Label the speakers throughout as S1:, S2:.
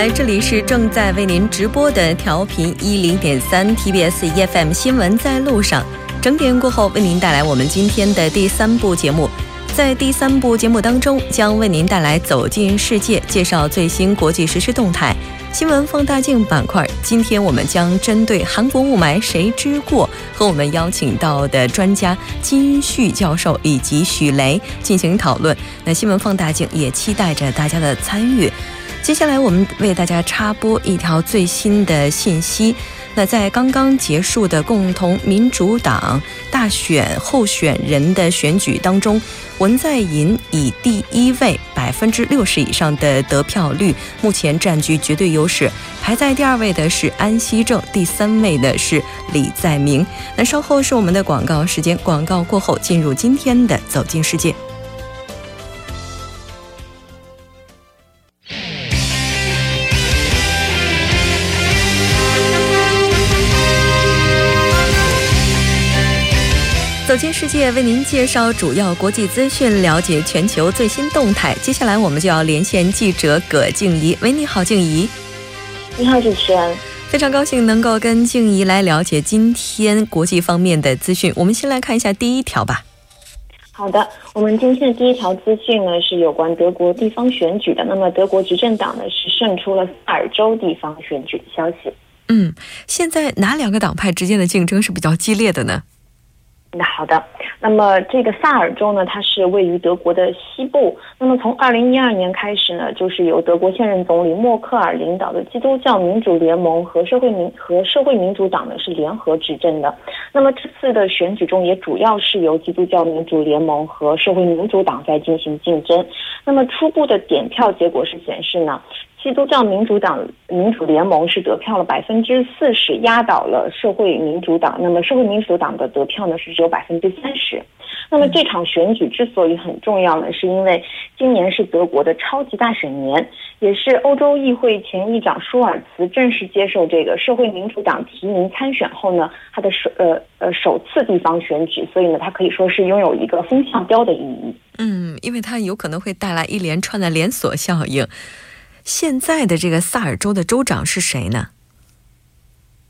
S1: 来，这里是正在为您直播的调频一零点三 TBS EFM 新闻在路上。整点过后，为您带来我们今天的第三部节目。在第三部节目当中，将为您带来《走进世界》，介绍最新国际实时动态。新闻放大镜板块，今天我们将针对韩国雾霾谁之过，和我们邀请到的专家金旭教授以及许雷进行讨论。那新闻放大镜也期待着大家的参与。接下来，我们为大家插播一条最新的信息。那在刚刚结束的共同民主党大选候选人的选举当中，文在寅以第一位百分之六十以上的得票率，目前占据绝对优势。排在第二位的是安熙正，第三位的是李在明。那稍后是我们的广告时间，广告过后进入今天的走进世界。世界，为您介绍主要国际资讯，了解全球最新动态。接下来，我们就要连线记者葛静怡。喂，你好，静怡。
S2: 你好，主持人。
S1: 非常高兴能够跟静怡来了解今天国际方面的资讯。我们先来看一下第一条吧。
S2: 好的，我们今天的第一条资讯呢是有关德国地方选举的。那么，德国执政党呢是胜出了萨尔州地方选举的消息。
S1: 嗯，现在哪两个党派之间的竞争是比较激烈的呢？
S2: 那好的，那么这个萨尔州呢，它是位于德国的西部。那么从二零一二年开始呢，就是由德国现任总理默克尔领导的基督教民主联盟和社会民和社会民主党呢是联合执政的。那么这次的选举中，也主要是由基督教民主联盟和社会民主党在进行竞争。那么初步的点票结果是显示呢。基督教民主党民主联盟是得票了百分之四十，压倒了社会民主党。那么社会民主党的得票呢是只有百分之三十。那么这场选举之所以很重要呢，是因为今年是德国的超级大选年，也是欧洲议会前议长舒尔茨正式接受这个社会民主党提名参选后呢，他的首呃呃首次地方选举，所以呢，他可以说是拥有一个风向标的意义。
S1: 嗯，因为它有可能会带来一连串的连锁效应。现在的这个萨尔州的州长是谁呢？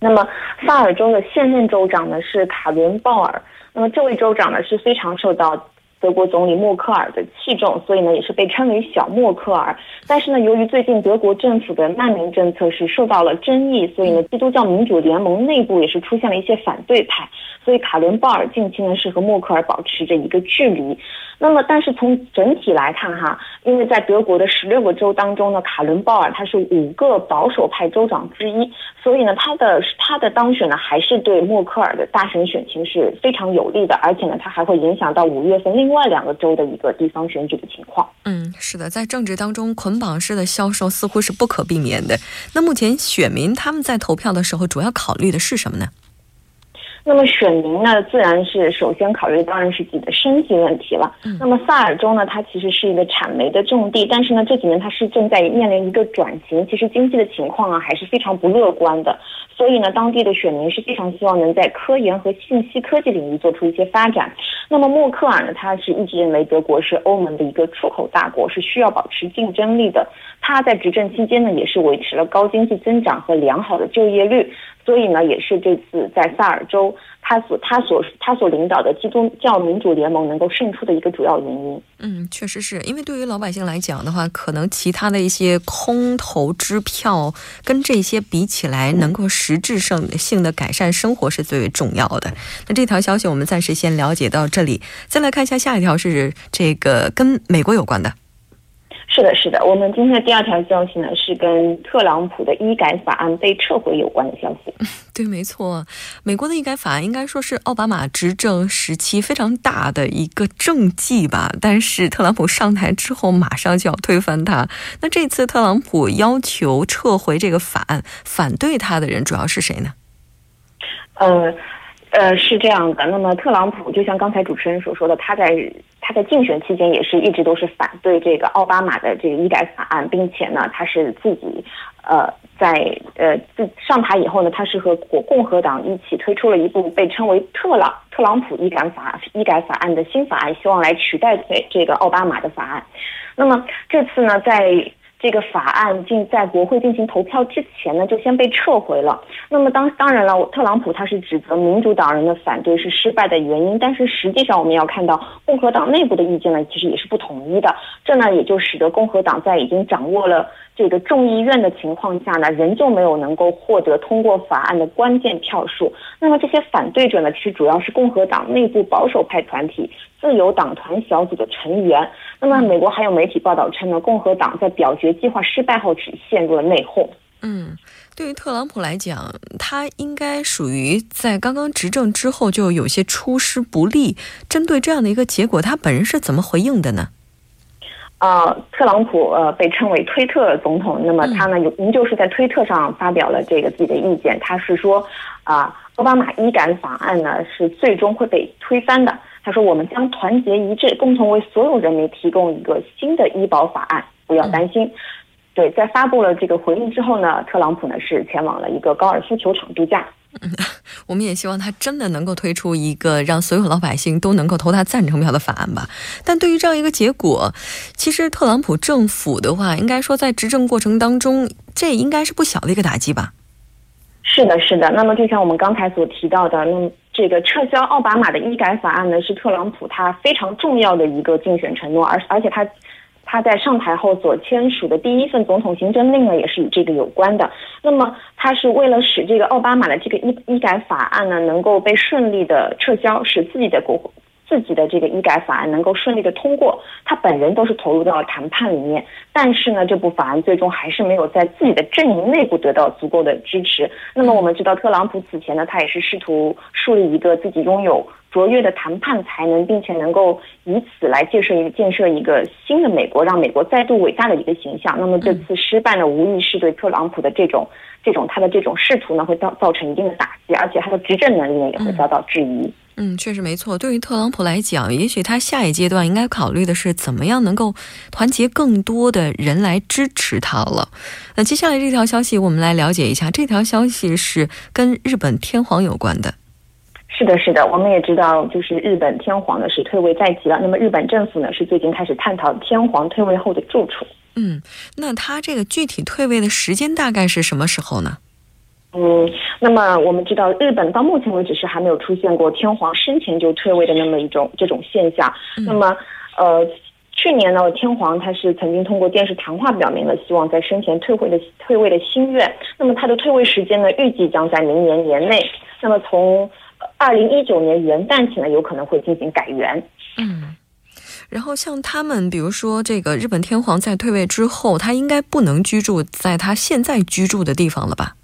S2: 那么萨尔州的现任州长呢是卡伦鲍尔。那么这位州长呢是非常受到德国总理默克尔的器重，所以呢也是被称为小默克尔。但是呢，由于最近德国政府的难民政策是受到了争议，所以呢基督教民主联盟内部也是出现了一些反对派。所以卡伦鲍尔近期呢是和默克尔保持着一个距离。那么，但是从整体来看哈，因为在德国的十六个州当中呢，卡伦鲍尔他是五个保守派州长之一，所以呢，他的他的当选呢，还是对默克尔的大选选情是非常有利的，而且呢，他还会影响到五月份另外两个州的一个地方选举的情况。
S1: 嗯，是的，在政治当中，捆绑式的销售似乎是不可避免的。那目前选民他们在投票的时候，主要考虑的是什么呢？
S2: 那么选民呢，自然是首先考虑当然是自己的生计问题了。那么萨尔州呢，它其实是一个产煤的重地，但是呢这几年它是正在面临一个转型，其实经济的情况啊还是非常不乐观的。所以呢，当地的选民是非常希望能在科研和信息科技领域做出一些发展。那么默克尔呢，他是一直认为德国是欧盟的一个出口大国，是需要保持竞争力的。他在执政期间呢，也是维持了高经济增长和良好的就业率。所以呢，也是这次在萨尔州，他所他所他所领导的基督教民主联盟能够胜出的一个主要原因。
S1: 嗯，确实是因为对于老百姓来讲的话，可能其他的一些空头支票跟这些比起来，能够实质性性的改善生活是最为重要的。那这条消息我们暂时先了解到这里，再来看一下下一条是这个跟美国有关的。
S2: 是的，是的，我们今天的第二条消息呢，是跟特朗普的医改法案被撤回有关的消息。
S1: 对，没错，美国的医改法案应该说是奥巴马执政时期非常大的一个政绩吧。但是特朗普上台之后，马上就要推翻它。那这次特朗普要求撤回这个法案，反对他的人主要是谁呢？
S2: 呃。呃，是这样的。那么，特朗普就像刚才主持人所说的，他在他在竞选期间也是一直都是反对这个奥巴马的这个医改法案，并且呢，他是自己呃在呃自上台以后呢，他是和国共和党一起推出了一部被称为特朗特朗普医改法医改法案的新法案，希望来取代这这个奥巴马的法案。那么这次呢，在这个法案进在国会进行投票之前呢，就先被撤回了。那么当当然了，特朗普他是指责民主党人的反对是失败的原因，但是实际上我们要看到共和党内部的意见呢，其实也是不统一的。这呢也就使得共和党在已经掌握了这个众议院的情况下呢，仍旧没有能够获得通过法案的关键票数。那么这些反对者呢，其实主要是共和党内部保守派团体、自由党团小组的成员。那么美国还有媒体报道称呢，共和党在表决。计划失败后，只陷入了内讧。
S1: 嗯，对于特朗普来讲，他应该属于在刚刚执政之后就有些出师不利。针对这样的一个结果，他本人是怎么回应的呢？
S2: 呃，特朗普呃被称为推特总统，那么他呢，有仍旧是在推特上发表了这个自己的意见。他是说，啊，奥巴马医改法案呢是最终会被推翻的。他说，我们将团结一致，共同为所有人民提供一个新的医保法案。不要担心，对，在发布了这个回应之后呢，特朗普呢是前往了一个高尔夫球场度假。
S1: 我们也希望他真的能够推出一个让所有老百姓都能够投他赞成票的法案吧。但对于这样一个结果，其实特朗普政府的话，应该说在执政过程当中，这应该是不小的一个打击吧。
S2: 是的，是的。那么就像我们刚才所提到的，那么这个撤销奥巴马的医改法案呢，是特朗普他非常重要的一个竞选承诺，而而且他。他在上台后所签署的第一份总统行政令呢，也是与这个有关的。那么，他是为了使这个奥巴马的这个医医改法案呢，能够被顺利的撤销，使自己的国自己的这个医改法案能够顺利的通过。他本人都是投入到了谈判里面，但是呢，这部法案最终还是没有在自己的阵营内部得到足够的支持。那么，我们知道特朗普此前呢，他也是试图树立一个自己拥有。卓越的谈判才能，并且能够以此来建设一个建设一个新的美国，让美国再度伟大的一个形象。那么这次失败呢，无疑是对特朗普的这种这种他的这种仕途呢，会造造成一定的打击，而且他的执政能力呢，也会遭到质疑。
S1: 嗯，确实没错。对于特朗普来讲，也许他下一阶段应该考虑的是怎么样能够团结更多的人来支持他了。那接下来这条消息，我们来了解一下。这条消息是跟日本天皇有关的。
S2: 是的，是的，我们也知道，就是日本天皇呢是退位在即了。那么日本政府呢是最近开始探讨天皇退位后的住处。
S1: 嗯，那他这个具体退位的时间大概是什么时候呢？
S2: 嗯，那么我们知道，日本到目前为止是还没有出现过天皇生前就退位的那么一种这种现象。那么，呃，去年呢，天皇他是曾经通过电视谈话表明了希望在生前退位的退位的心愿。那么他的退位时间呢，预计将在明年年内。那么从二零一九年元旦起呢，有可能会进行改元。
S1: 嗯，然后像他们，比如说这个日本天皇在退位之后，他应该不能居住在他现在居住的地方了吧？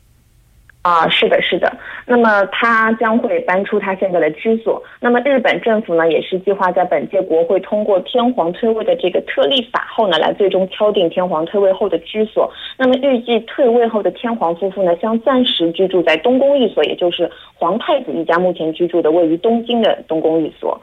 S2: 啊，是的，是的。那么他将会搬出他现在的居所。那么日本政府呢，也是计划在本届国会通过天皇退位的这个特例法后呢，来最终敲定天皇退位后的居所。那么预计退位后的天皇夫妇呢，将暂时居住在东宫寓所，也就是皇太子一家目前居住的位于东京的东宫寓所，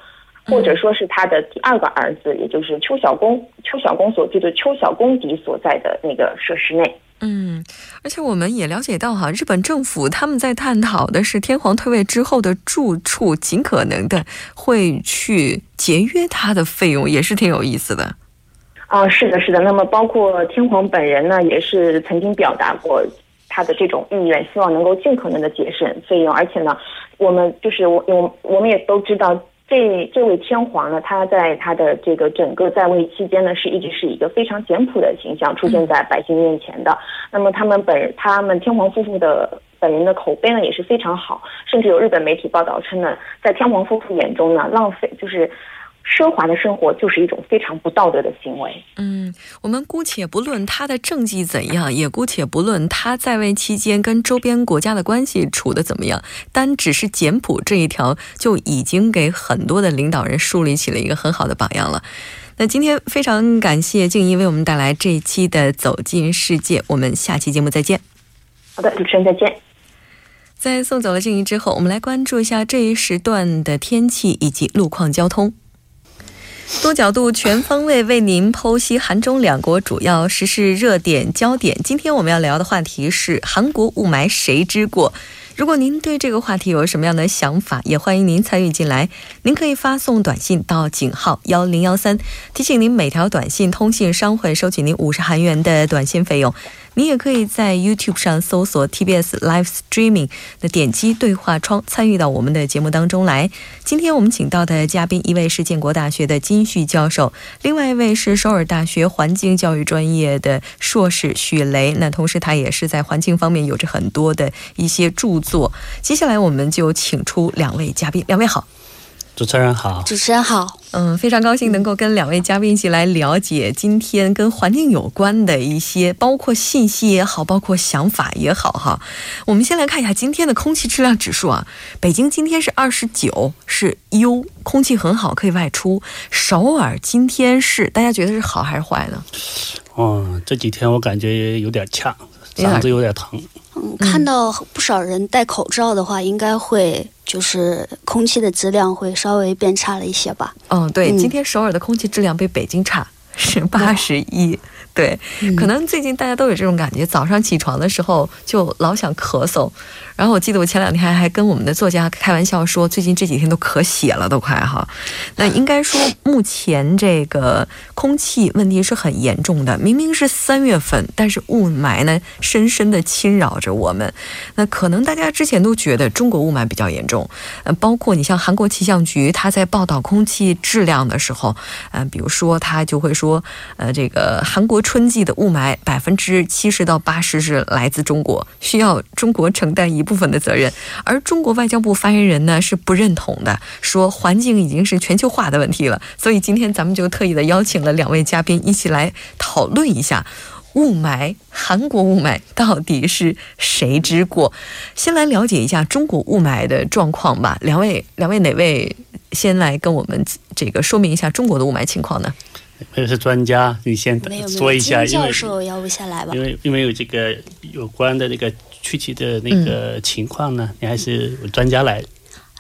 S2: 或者说是他的第二个儿子，也就是邱小公邱小公所居的邱小公邸所在的那个设施内。
S1: 嗯，而且我们也了解到哈，日本政府他们在探讨的是天皇退位之后的住处，尽可能的会去节约他的费用，也是挺有意思的。
S2: 啊，是的，是的。那么包括天皇本人呢，也是曾经表达过他的这种意愿，希望能够尽可能的节省费用。而且呢，我们就是我我我们也都知道。这这位天皇呢，他在他的这个整个在位期间呢，是一直是一个非常简朴的形象出现在百姓面前的。那么他们本他们天皇夫妇的本人的口碑呢也是非常好，甚至有日本媒体报道称呢，在天皇夫妇眼中呢，浪费就是。奢华的生活就是一种非常不道德的行为。
S1: 嗯，我们姑且不论他的政绩怎样，也姑且不论他在位期间跟周边国家的关系处的怎么样，单只是简朴这一条，就已经给很多的领导人树立起了一个很好的榜样了。那今天非常感谢静怡为我们带来这一期的《走进世界》，我们下期节目再见。
S2: 好的，主持人再见。
S1: 在送走了静怡之后，我们来关注一下这一时段的天气以及路况、交通。多角度、全方位为您剖析韩中两国主要时事热点焦点。今天我们要聊的话题是韩国雾霾谁之过？如果您对这个话题有什么样的想法，也欢迎您参与进来。您可以发送短信到井号幺零幺三，提醒您每条短信通信商会收取您五十韩元的短信费用。您也可以在 YouTube 上搜索 TBS Live Streaming，那点击对话窗参与到我们的节目当中来。今天我们请到的嘉宾，一位是建国大学的金旭教授，另外一位是首尔大学环境教育专业的硕士许雷。那同时他也是在环境方面有着很多的一些著作。接下来我们就请出两位嘉宾，两位好。
S3: 主持人好，
S4: 主持人好，
S1: 嗯，非常高兴能够跟两位嘉宾一起来了解今天跟环境有关的一些，包括信息也好，包括想法也好，哈。我们先来看一下今天的空气质量指数啊，北京今天是二十九，是优，空气很好，可以外出。首尔今天是，大家觉得是好还是坏呢？
S3: 哦，这几天我感觉有点呛，嗓子有点疼。
S4: 嗯，看到不少人戴口罩的话，应该会。就是空气的质量会稍微变差了一些吧。
S1: 嗯，对，今天首尔的空气质量比北京差，是八十一。对，可能最近大家都有这种感觉，早上起床的时候就老想咳嗽。然后我记得我前两天还还跟我们的作家开玩笑说，最近这几天都咳血了，都快哈。那应该说，目前这个空气问题是很严重的。明明是三月份，但是雾霾呢，深深的侵扰着我们。那可能大家之前都觉得中国雾霾比较严重，呃，包括你像韩国气象局，他在报道空气质量的时候，嗯，比如说他就会说，呃，这个韩国。春季的雾霾百分之七十到八十是来自中国，需要中国承担一部分的责任。而中国外交部发言人呢是不认同的，说环境已经是全球化的问题了。所以今天咱们就特意的邀请了两位嘉宾一起来讨论一下雾霾，韩国雾霾到底是谁之过？先来了解一下中国雾霾的状况吧。两位，两位哪位先来跟我们这个说明一下中国的雾霾情况呢？
S3: 那是专家，你先说一下，
S4: 因为教授要不下来吧？
S3: 因为因为有这个有关的那个具体的那个情况呢，你还是专家来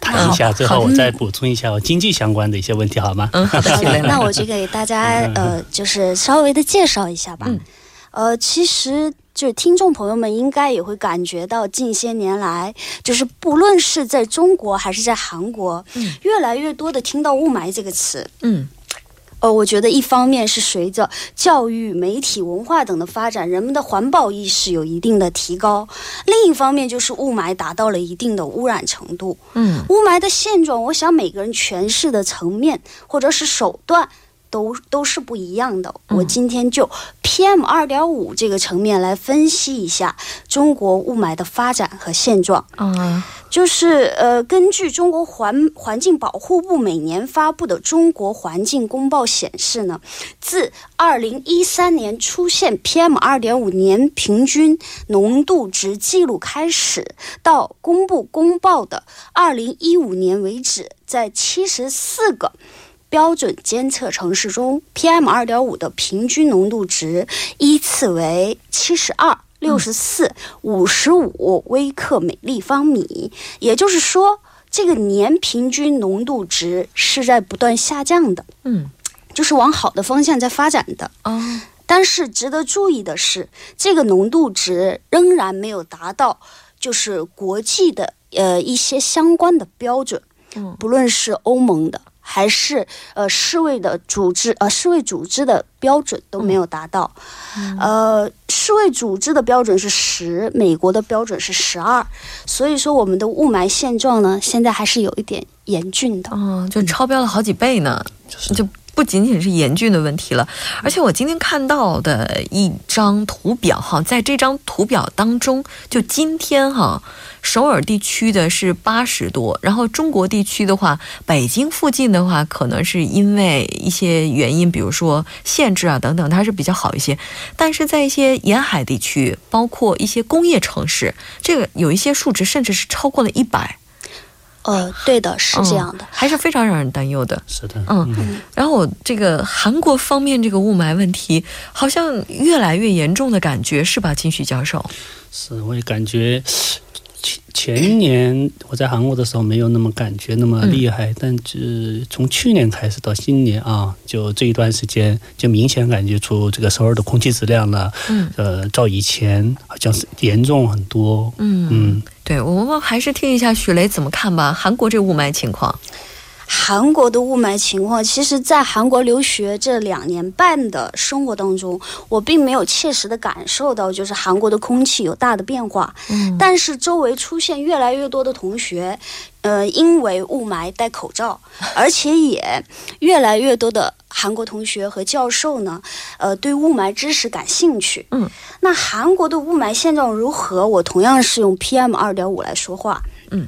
S3: 谈一下，最后我再补充一下我经济相关的一些问题，好吗？
S1: 嗯，好的。
S4: 那我就给大家呃，就是稍微的介绍一下吧。呃，其实就是听众朋友们应该也会感觉到，近些年来，就是不论是在中国还是在韩国，越来越多的听到雾霾这个词。嗯。呃，我觉得一方面是随着教育、媒体、文化等的发展，人们的环保意识有一定的提高；另一方面就是雾霾达到了一定的污染程度。嗯，雾霾的现状，我想每个人诠释的层面或者是手段。都都是不一样的。我今天就 PM 二点五这个层面来分析一下中国雾霾的发展和现状。嗯，就是呃，根据中国环环境保护部每年发布的《中国环境公报》显示呢，自二零一三年出现 PM 二点五年平均浓度值记录开始，到公布公报的二零一五年为止，在七十四个。标准监测城市中，PM 二点五的平均浓度值依次为七十二、六十四、五十五微克每立方米。也就是说，这个年平均浓度值是在不断下降的，嗯，就是往好的方向在发展的。哦，但是值得注意的是，这个浓度值仍然没有达到，就是国际的呃一些相关的标准，嗯，不论是欧盟的。还是呃世卫的组织呃世卫组织的标准都没有达到，呃世卫组织的标准是十，美国的标准是十二，所以说我们的雾霾现状呢，现在还是有一点严峻的，
S1: 嗯，就超标了好几倍呢，就不仅仅是严峻的问题了，而且我今天看到的一张图表哈，在这张图表当中，就今天哈。首尔地区的是八十多，然后中国地区的话，北京附近的话，可能是因为一些原因，比如说限制啊等等，它是比较好一些。但是在一些沿海地区，包括一些工业城市，这个有一些数值甚至是超过了一百。
S4: 呃，对的，是这样的，
S1: 还是非常让人担忧的。
S3: 是的，嗯。
S1: 然后这个韩国方面这个雾霾问题，好像越来越严重的感觉，是吧，金旭教授？
S3: 是，我也感觉。前前年我在韩国的时候没有那么感觉那么厉害，但是从去年开始到今年啊，就这一段时间就明显感觉出这个首尔的空气质量呢，嗯，呃，照以前好像是严重很多。
S1: 嗯嗯，对我们还是听一下许雷怎么看吧，韩国这雾霾情况。
S4: 韩国的雾霾情况，其实，在韩国留学这两年半的生活当中，我并没有切实的感受到，就是韩国的空气有大的变化。嗯，但是周围出现越来越多的同学，呃，因为雾霾戴口罩，而且也越来越多的韩国同学和教授呢，呃，对雾霾知识感兴趣。嗯，那韩国的雾霾现状如何？我同样是用 PM 二点五来说话。嗯。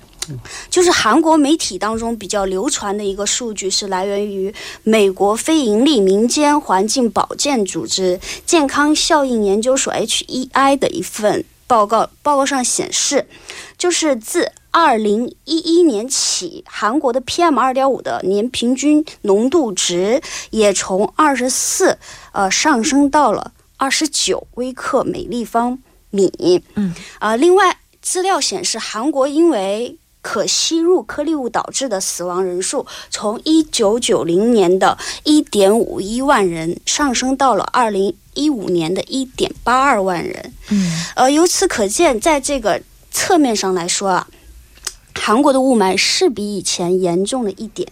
S4: 就是韩国媒体当中比较流传的一个数据，是来源于美国非盈利民间环境保健组织健康效应研究所 （HEI） 的一份报告。报告上显示，就是自二零一一年起，韩国的 PM 二点五的年平均浓度值也从二十四呃上升到了二十九微克每立方米。嗯，啊，另外资料显示，韩国因为可吸入颗粒物导致的死亡人数，从一九九零年的一点五一万人上升到了二零一五年的一点八二万人。嗯，呃，由此可见，在这个侧面上来说啊，韩国的雾霾是比以前严重了一点。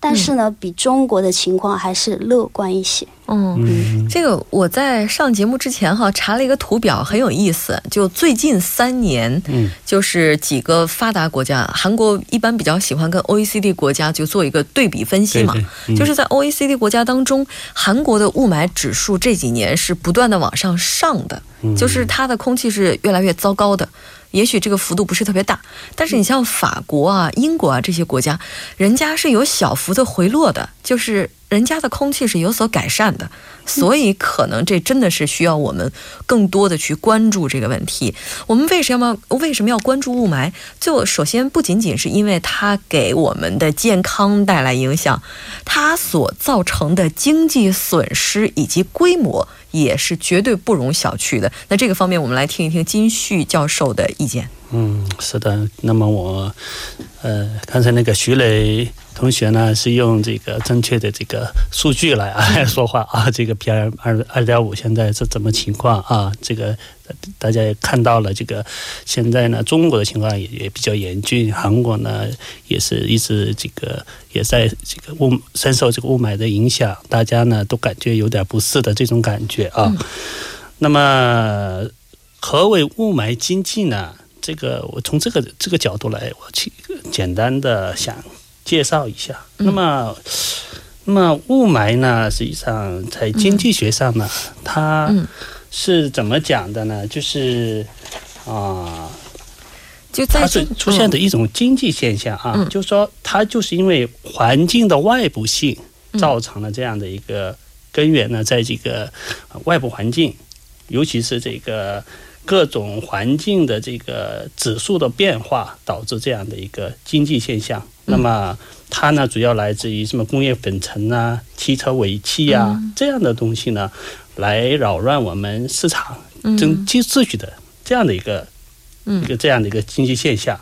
S4: 但是呢，比中国的情况还是乐观一些。
S1: 嗯，这个我在上节目之前哈查了一个图表，很有意思。就最近三年，嗯，就是几个发达国家，韩国一般比较喜欢跟 OECD 国家就做一个对比分析嘛。就是在 OECD 国家当中，韩国的雾霾指数这几年是不断的往上上的，就是它的空气是越来越糟糕的。也许这个幅度不是特别大，但是你像法国啊、英国啊这些国家，人家是有小幅的回落的，就是人家的空气是有所改善的，所以可能这真的是需要我们更多的去关注这个问题。我们为什么为什么要关注雾霾？就首先不仅仅是因为它给我们的健康带来影响，它所造成的经济损失以及规模。也是绝对不容小觑的。那这个方面，我们来听一听金旭教授的意见。
S3: 嗯，是的。那么我，呃，刚才那个徐磊同学呢，是用这个正确的这个数据来啊说话啊。这个 PM 二二点五现在是怎么情况啊？这个大家也看到了，这个现在呢，中国的情况也也比较严峻，韩国呢也是一直这个也在这个雾深受这个雾霾的影响，大家呢都感觉有点不适的这种感觉啊。那么，何为雾霾经济呢？这个我从这个这个角度来，我去简单的想介绍一下。那么，那么雾霾呢，实际上在经济学上呢，它是怎么讲的呢？就是啊，
S1: 就
S3: 它是出现的一种经济现象啊，就是说它就是因为环境的外部性造成了这样的一个根源呢，在这个外部环境，尤其是这个。各种环境的这个指数的变化，导致这样的一个经济现象。那么它呢，主要来自于什么工业粉尘啊、汽车尾气啊这样的东西呢，来扰乱我们市场经济秩序的这样的一个一个这样的一个经济现象。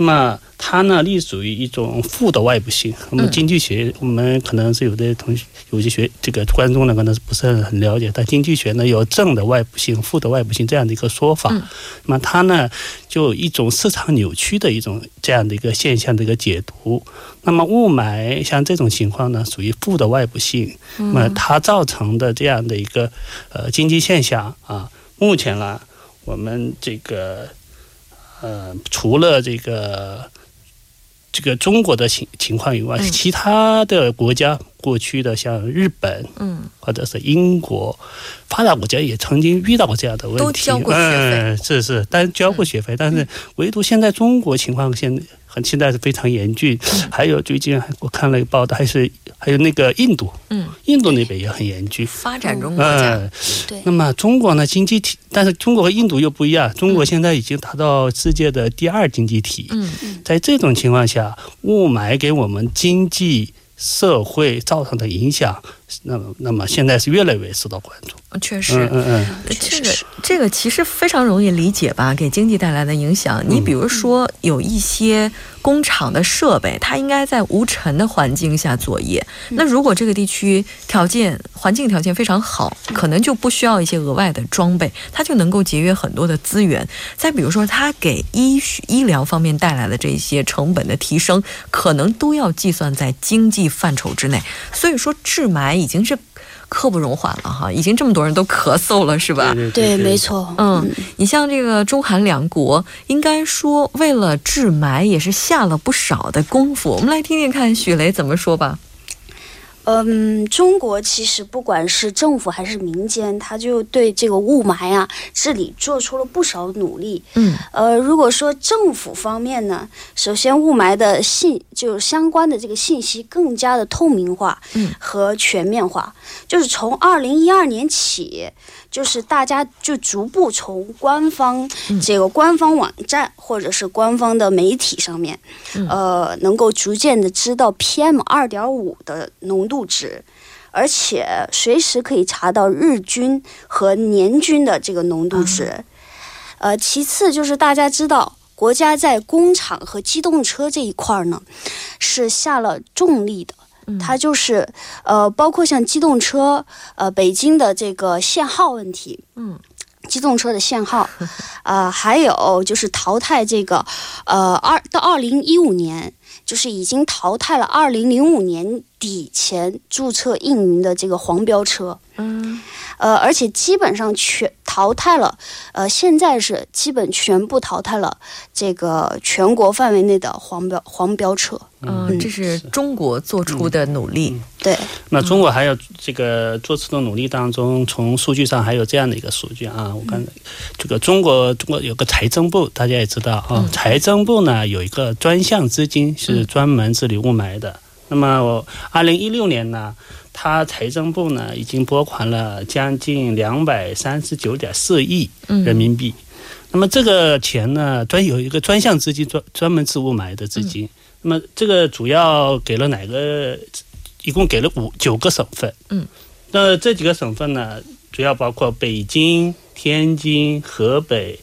S3: 那么它呢，隶属于一种负的外部性。我们经济学，我们可能是有的同学、有些学这个观众呢，可能是不是很了解。但经济学呢，有正的外部性、负的外部性这样的一个说法。那么它呢，就一种市场扭曲的一种这样的一个现象的一个解读。那么雾霾像这种情况呢，属于负的外部性。那么它造成的这样的一个呃经济现象啊，目前呢，我们这个。呃，除了这个这个中国的情情况以外，其他的国家过去的像日本，嗯，或者是英国，发达国家也曾经遇到过这样的问题，都
S1: 交过学费，
S3: 是是，但交过学费，但是唯独现在中国情况现。很现在是非常严峻，还有最近我看了一个报道，还是还有那个印度，嗯，印度那边也很严峻，
S1: 发展中国家。
S4: 对。
S3: 那么中国呢，经济体，但是中国和印度又不一样，中国现在已经达到世界的第二经济体。嗯嗯。在这种情况下，雾霾给我们经济社会造成的影响，那么那么现在是越来越受到关注。
S1: 确实，
S3: 嗯嗯，
S1: 这个这个其实非常容易理解吧？给经济带来的影响，你比如说有一些工厂的设备，它应该在无尘的环境下作业。那如果这个地区条件环境条件非常好，可能就不需要一些额外的装备，它就能够节约很多的资源。再比如说，它给医医疗方面带来的这些成本的提升，可能都要计算在经济范畴之内。所以说，治霾已经是。刻不容缓了哈，已经这么多人都咳嗽了，是吧？
S4: 对，没错。
S1: 嗯，你像这个中韩两国，应该说为了治霾也是下了不少的功夫。我们来听听看许雷怎么说吧。
S4: 嗯，中国其实不管是政府还是民间，他就对这个雾霾啊治理做出了不少努力。
S1: 嗯，
S4: 呃，如果说政府方面呢，首先雾霾的信就相关的这个信息更加的透明化嗯和全面化，就是从二零一二年起。就是大家就逐步从官方这个官方网站或者是官方的媒体上面，呃，能够逐渐的知道 PM 二点五的浓度值，而且随时可以查到日均和年均的这个浓度值。呃，其次就是大家知道，国家在工厂和机动车这一块呢，是下了重力的。它就是，呃，包括像机动车，呃，北京的这个限号问题，
S1: 嗯，
S4: 机动车的限号，啊，还有就是淘汰这个，呃，二到二零一五年，就是已经淘汰了二零零五年底前注册运营的这个黄标车，
S1: 嗯。
S4: 呃，而且基本上全淘汰了，呃，现在是基本全部淘汰了这个全国范围内的黄标黄标车。
S1: 嗯，这是中国做出的努力。
S4: 对。
S3: 那中国还有这个做出的努力当中，从数据上还有这样的一个数据啊，我看这个中国中国有个财政部，大家也知道啊，财政部呢有一个专项资金是专门治理雾霾的。那么我二零一六年呢？他财政部呢已经拨款了将近两百三十九点四亿人民币，那么这个钱呢专有一个专项资金专专门治雾霾的资金，那么这个主要给了哪个？一共给了五九个省份，
S1: 嗯，
S3: 那这几个省份呢主要包括北京、天津、河北、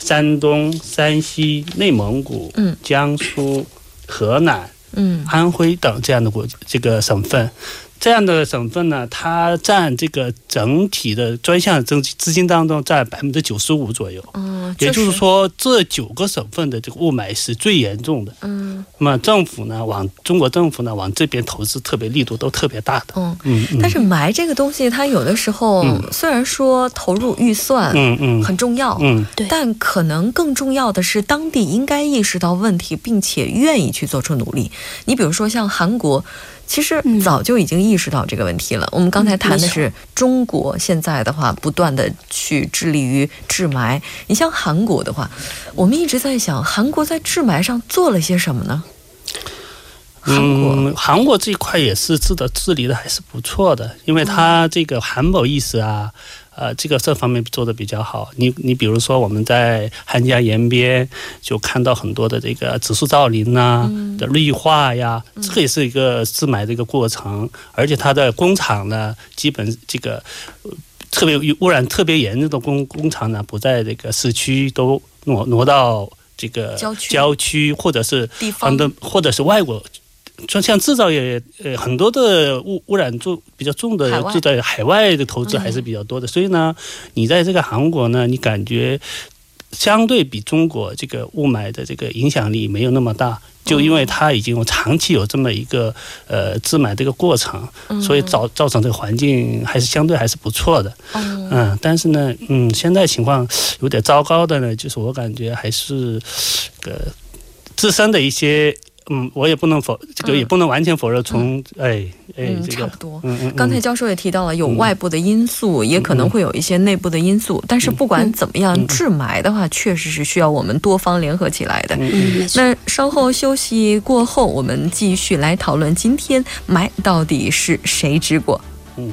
S3: 山东、山西、内蒙古、
S1: 嗯、
S3: 江苏、河南、
S1: 嗯、
S3: 安徽等这样的国这个省份。这样的省份呢，它占这个整体的专项资资金当中占百分之九十五左右。
S1: 嗯，
S3: 也就是说，这九个省份的这个雾霾是最严重的。
S1: 嗯，
S3: 那么政府呢，往中国政府呢，往这边投资特别力度都特别大的。
S1: 嗯嗯。但是霾这个东西，它有的时候虽然说投入预算，
S3: 嗯嗯，
S1: 很重要，
S3: 嗯，
S4: 对，
S1: 但可能更重要的是当地应该意识到问题，并且愿意去做出努力。你比如说像韩国。其实早就已经意识到这个问题了。我们刚才谈的是中国现在的话，不断的去致力于治霾。你像韩国的话，我们一直在想，韩国在治霾上做了些什么呢？韩国，
S3: 韩国这一块也是治的治理的还是不错的，因为它这个环保意识啊。呃，这个这方面做的比较好。你你比如说，我们在汉江沿边就看到很多的这个植树造林呐的绿化呀，这个也是一个治霾的一个过程。而且它的工厂呢，基本这个特别污染特别严重的工工厂呢，不在这个市区，都挪挪到这个
S1: 郊区，
S3: 郊区或者是
S1: 地方
S3: 的，或者是外国。就像制造业，呃，很多的污污染重比较重的，就在海外的投资还是比较多的。所以呢，你在这个韩国呢，你感觉相对比中国这个雾霾的这个影响力没有那么大，就因为它已经有长期有这么一个呃治霾这个过程，所以造造成这个环境还是相对还是不错的。嗯，但是呢，嗯，现在情况有点糟糕的呢，就是我感觉还是个自身的一些。嗯，我也不能否，这个也不能完全否认。从哎哎，
S1: 差不多。
S3: 嗯嗯。
S1: 刚才教授也提到了，有外部的因素，也可能会有一些内部的因素。但是不管怎么样，治霾的话，确实是需要我们多方联合起来的。
S4: 嗯，
S1: 那稍后休息过后，我们继续来讨论今天霾到底是谁之过。
S3: 嗯。